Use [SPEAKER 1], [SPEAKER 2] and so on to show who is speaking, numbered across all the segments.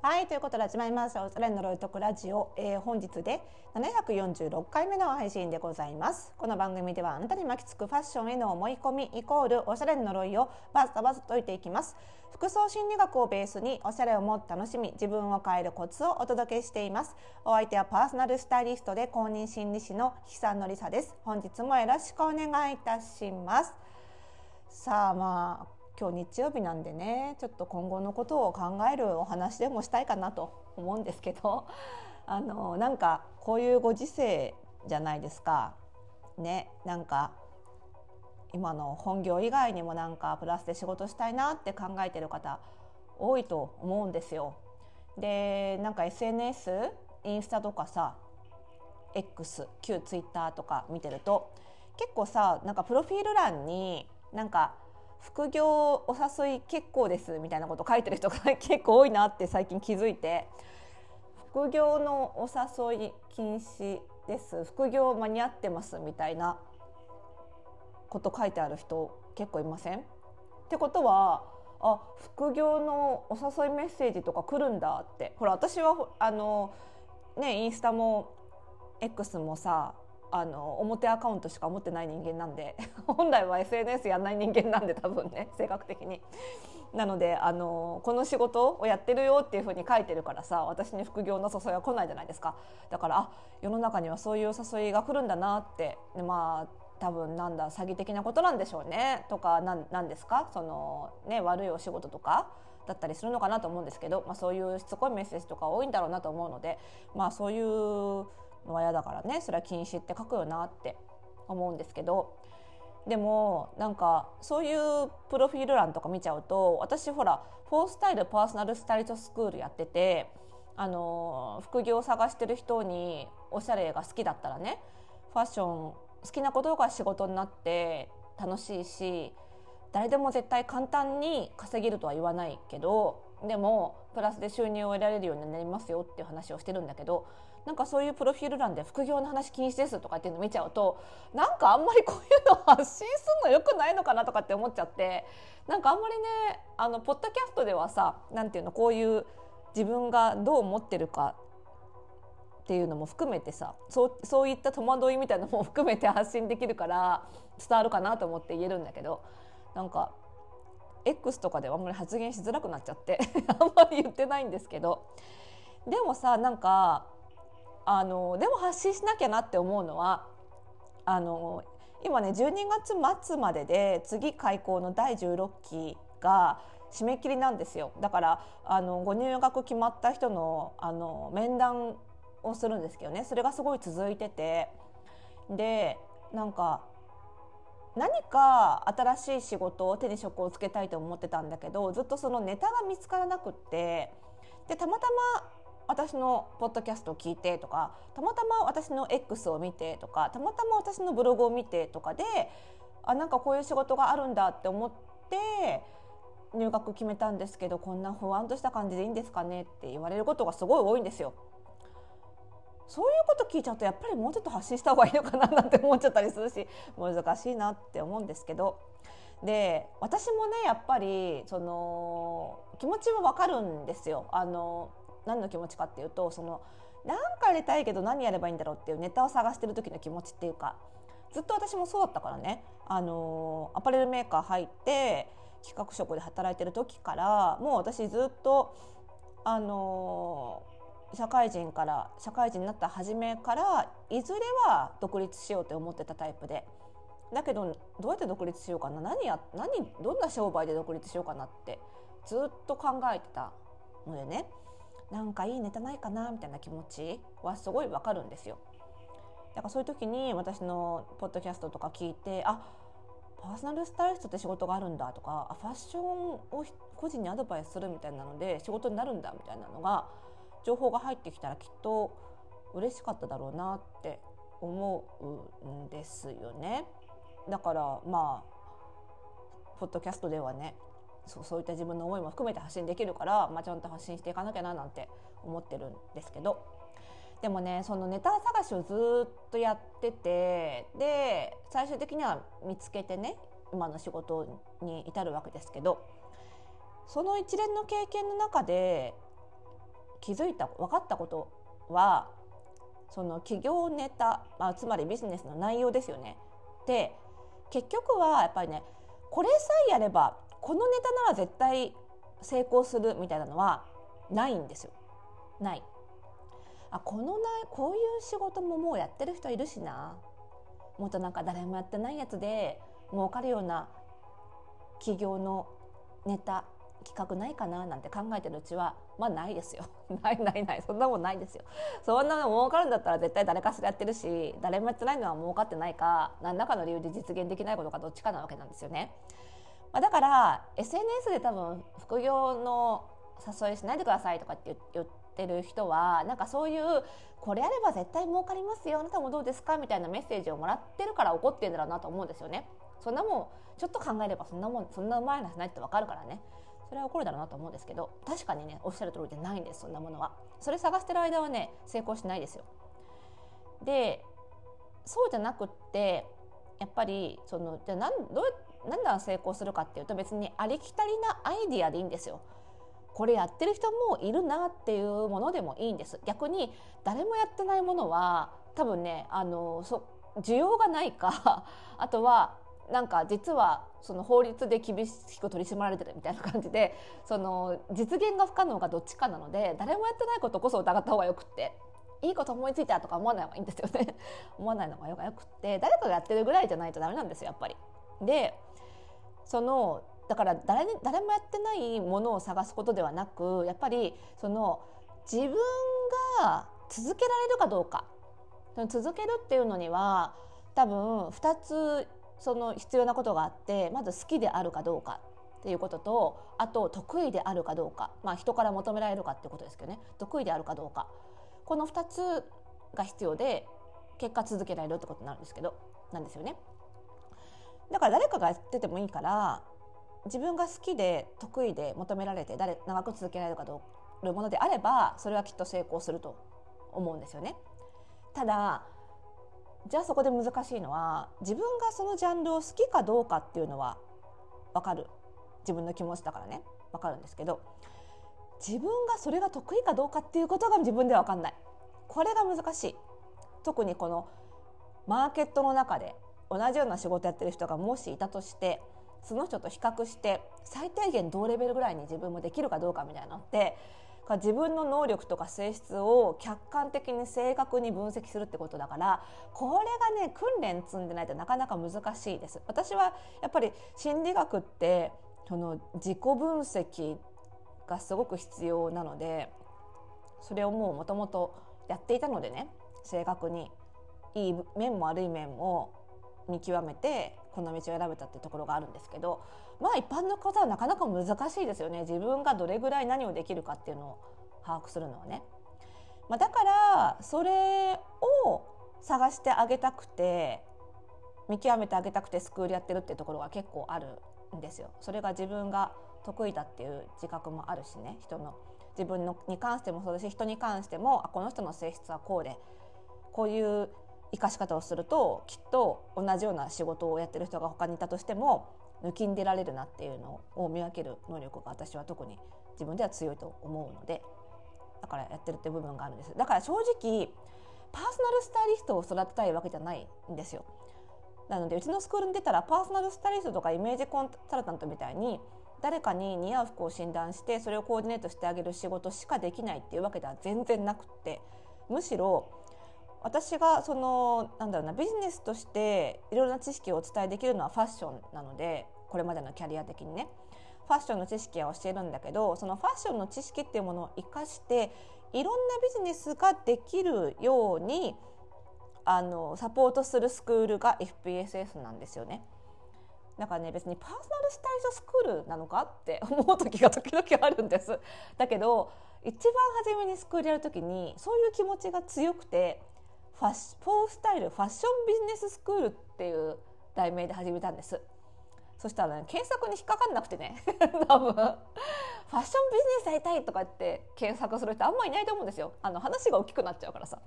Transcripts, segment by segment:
[SPEAKER 1] はいということで始まりました「おしゃれのロイトクラジオ」えー、本日で746回目の配信でございます。この番組ではあなたに巻きつくファッションへの思い込みイコールおしゃれの呪いをバスタバス解いていきます。服装心理学をベースにおしゃれをもっと楽しみ自分を変えるコツをお届けしています。お相手はパーソナルスタイリストで公認心理師の久野里沙です。本日もよろしくお願いいたします。さあまあ今日日曜日なんでねちょっと今後のことを考えるお話でもしたいかなと思うんですけど あのなんかこういうご時世じゃないですか。ねなんか今の本業以外にもなんかプラスで仕事したいなって考えてる方多いと思うんですよ。でなんか SNS インスタとかさ X 旧 Twitter とか見てると結構さなんかプロフィール欄になんか副業お誘い結構ですみたいなこと書いてる人が 結構多いなって最近気づいて副業のお誘い禁止です副業間に合ってますみたいなこと書いてある人結構いません？ってことはあ副業のお誘いメッセージとか来るんだって。ほら私はあのねインスタも X もさあの表アカウントしか持ってない人間なんで 本来は SNS やんない人間なんで多分ね性格的に。なのであのこの仕事をやってるよっていうふうに書いてるからさ私に副業の誘いは来ないじゃないですか。だからあ世の中にはそういう誘いが来るんだなって。でまあ多分なんだ詐欺的なことなんでしょうね。とかなんですか？その、ね、悪いお仕事とかだったりするのかなと思うんですけど、まあ、そういうしつこいメッセージとか多いんだろうなと思うので、まあ、そういうのは嫌だからねそれは禁止って書くよなって思うんですけどでもなんかそういうプロフィール欄とか見ちゃうと私ほらフォースタイルパーソナルスタイリストスクールやっててあの副業を探してる人におしゃれが好きだったらねファッション好きなことが仕事になって楽しいし誰でも絶対簡単に稼げるとは言わないけどでもプラスで収入を得られるようになりますよっていう話をしてるんだけどなんかそういうプロフィール欄で副業の話禁止ですとかっていうの見ちゃうとなんかあんまりこういうの発信するのよくないのかなとかって思っちゃってなんかあんまりねあのポッドキャストではさなんていうのこういう自分がどう思ってるかっていうのも含めてさそうそういった戸惑いみたいなのも含めて発信できるから伝わるかなと思って言えるんだけどなんか X とかではあんまり発言しづらくなっちゃって あんまり言ってないんですけどでもさなんかあのでも発信しなきゃなって思うのはあの今ね12月末までで次開校の第16期が締め切りなんですよ。だからあのご入学決まった人のあの面談をするんですけどね。それがすごい続いてて。でなんか何か新しい仕事を手に職をつけたいと思ってたんだけどずっとそのネタが見つからなくって。でたまたま私のポッドキャストを聞いてとかたまたま私の X を見てとかたまたま私のブログを見てとかであなんかこういう仕事があるんだって思って入学決めたんですけどこんな不安とした感じでいいんですかねって言われることがすごい多いんですよ。そういうこと聞いちゃうとやっぱりもうちょっと発信した方がいいのかななんて思っちゃったりするし難しいなって思うんですけどで私もねやっぱりその気持ちはわかるんですよ。あの何の気持ちかっていうとその何かやりたいけど何やればいいんだろうっていうネタを探してる時の気持ちっていうかずっと私もそうだったからねあのアパレルメーカー入って企画職で働いてる時からもう私ずっとあの社会人から社会人になった初めからいずれは独立しようって思ってたタイプで。だけどどうやって独立しようかな？何や何どんな商売で独立しようかなってずっと考えてたのでね。なんかいいネタないかな？みたいな気持ちはすごいわかるんですよ。だからそういう時に私のポッドキャストとか聞いてあパーソナルスタイリストって仕事があるんだとかファッションを個人にアドバイスするみたいなので仕事になるんだみたいなのが情報が入ってきたらきっと嬉しかっただろうなって思うんですよね。だからまあポッドキャストではねそうそういった自分の思いも含めて発信できるから、まあ、ちゃんと発信していかなきゃななんて思ってるんですけどでもねそのネタ探しをずっとやっててで最終的には見つけてね今の仕事に至るわけですけどその一連の経験の中で気づいた分かったことはその企業ネタ、まあ、つまりビジネスの内容ですよね。で結局はやっぱりねこれさえやればこのネタなら絶対成功するみたいなのはないんですよ。ない。あこのなこういう仕事ももうやってる人いるしなもっとなんか誰もやってないやつで儲かるような企業のネタ企画ないかななんて考えてるうちはまあないですよ。ないないない。そんなもんないですよ。そんなの儲かるんだったら絶対誰かしらやってるし誰もやってないのは儲かってないか何らかの理由で実現できないことかどっちかなわけなんですよね、まあ、だから SNS で多分副業の誘いしないでくださいとかって言ってる人はなんかそういうこれやれば絶対儲かりますよ。あなたもどうですかみたいなメッセージをもらってるから怒ってるんだろうなと思うんですよね。そんなもんちょっと考えればそんなもんそんなうまいなないってわかるからね。それは起こるだろうなと思うんですけど確かにねおっしゃる通りでないんですそんなものは。それ探してる間はね成功しないですよ。でそうじゃなくってやっぱりそのじゃあなんどう何が成功するかっていうと別にありきたりなアイディアでいいんですよ。これやってる人もいるなっていうものでもいいんです。逆に誰もやってないものは多分ねあのそ需要がないか あとはなんか実はその法律で厳しく取り締まられてるみたいな感じでその実現が不可能がどっちかなので誰もやってないことこそ疑った方がよくっていいこと思いついたとか思わない方がいいんですよね 思わないのがよくって誰かがやってるぐらいじゃないとダメなんですよやっぱり。でそのだから誰に誰もやってないものを探すことではなくやっぱりその自分が続けられるかどうか続けるっていうのには多分2つその必要なことがあってまず好きであるかどうかっていうこととあと得意であるかどうか、まあ、人から求められるかっていうことですけどね得意であるかどうかこの2つが必要で結果続けられるってことになるんですけどなんですよね。だから誰かがやっててもいいから自分が好きで得意で求められて誰長く続けられるかどういうものであればそれはきっと成功すると思うんですよね。ただじゃあそこで難しいのは自分がそのジャンルを好きかどうかっていうのは分かる。自分の気持ちだからね。分かるんですけど自分がそれが得意かどうかっていうことが自分では分かんない。これが難しい。特にこのマーケットの中で同じような仕事やってる人がもしいたとしてその人と比較して最低限同レベルぐらいに自分もできるかどうかみたいなのって自分の能力とか性質を客観的に正確に分析するってことだからこれがね訓練積んでないとなかなか難しいです。私はやっぱり心理学ってその自己分析がすごく必要なのでそれをもうもともとやっていたのでね正確にいい面も悪い面も見極めてこの道を選べたってところがあるんですけどまあ一般の方はなかなか難しいですよね自分がどれぐらい何をできるかっていうのを把握するのはね。まあ、だからそれを探してあげたくて見極めてあげたくてスクールやってるってところが結構あるんですよ。それが自分が得意だっていう自覚もあるしね人の自分のに関してもそうだし人に関してもあこの人の性質はこうでこういう生かし方をするときっと同じような仕事をやってる人が他にいたとしても抜きんでられるなっていうのを見分ける能力が私は特に自分では強いと思うのでだからやってるって部分があるんです。だから正直パーソナルスタイリストを育てたいわけじゃないんですよ。なのでうちのスクールに出たらパーソナルスタイリストとかイメージコンサルタントみたいに誰かに似合う服を診断してそれをコーディネートしてあげる仕事しかできないっていうわけでは全然なくってむしろ私がそのなんだろうなビジネスとしていろいろな知識をお伝えできるのはファッションなのでこれまでのキャリア的にねファッションの知識は教えるんだけどそのファッションの知識っていうものを生かしていろんなビジネスができるようにあのサポートするスクールが FPSS なんですよね。だからね別にパーソナルスタイリストスクールなのかって思う時が時々あるんです。だけど一番初めにスクールやる時にそういう気持ちが強くてファッフォースタイルファッションビジネススクールっていう題名で始めたんです。そしたら、ね、検索に引っかかんなくてね。多分。ファッションビジネスやりたいとか言って検索する人あんまいないと思うんですよ。あの話が大きくなっちゃうからさ。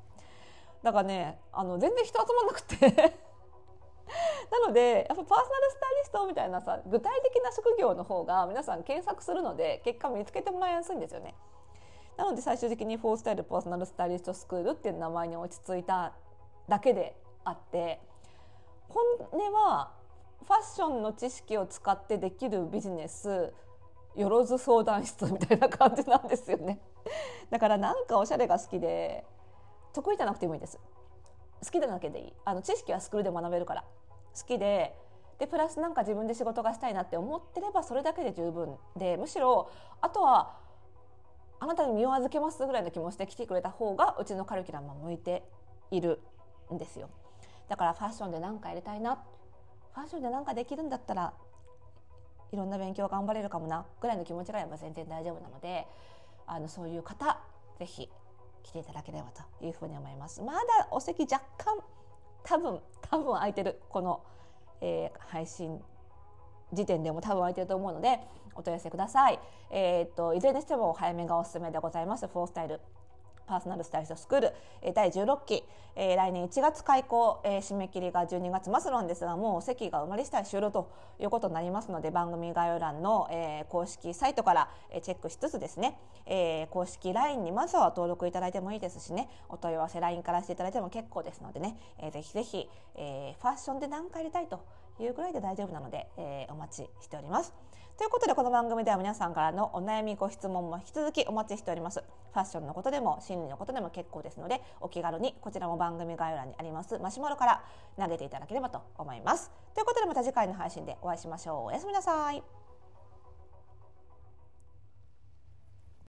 [SPEAKER 1] だからねあの全然人集まんなくて。なのでやっぱパーソナルスタイリストみたいなさ具体的な職業の方が皆さん検索するので結果見つけてもらいやすいんですよね。なので最終的にフォースタイルパーソナルスタイリストスクールっていう名前に落ち着いただけであって本音はファッションの知識を使ってできるビジネスよろず相談室みたいな感じなんですよね。だからなんかおしゃれが好きで得意じゃなくてもいいです。好きなだけでいい。あの知識はスクールで学べるから。好きででプラスなんか自分で仕事がしたいなって思ってればそれだけで十分でむしろあとはあなたに身を預けますぐらいの気持ちで来てくれた方がうちのカリキュラムは向いているんですよ。だからファッションで何かやりたいな。ファッションで何かできるんだったらいろんな勉強頑張れるかもなぐらいの気持ちがあれば全然大丈夫なのであのそういう方ぜひ来ていただければというふうに思います。まだお席若干多分 多分空いてるこの、えー、配信時点でも多分空いてると思うのでお問い合わせください。えー、っといずれにしても早めがおすすめでございます。フォースタイルパーソナルスタイリストスクール、第16期、えー、来年1月開校、えー、締め切りが12月末なんですがもう席が埋まり次第終了ということになりますので番組概要欄の、えー、公式サイトから、チェックしつつですね、えー、公式 LINE にまずは登録いただいてもいいですしねお問い合わせ LINE からしていただいても結構ですのでね、えー、ぜひぜひ、えー、ファッションで何かやりたいというぐらいで大丈夫なので、えー、お待ちしております。ということでこの番組では皆さんからのお悩みご質問も引き続きお待ちしております。ファッションのことでも心理のことでも結構ですのでお気軽にこちらも番組概要欄にありますマシュマロから投げていただければと思います。ということでまた次回の配信でお会いしましょう。おやすみなさい。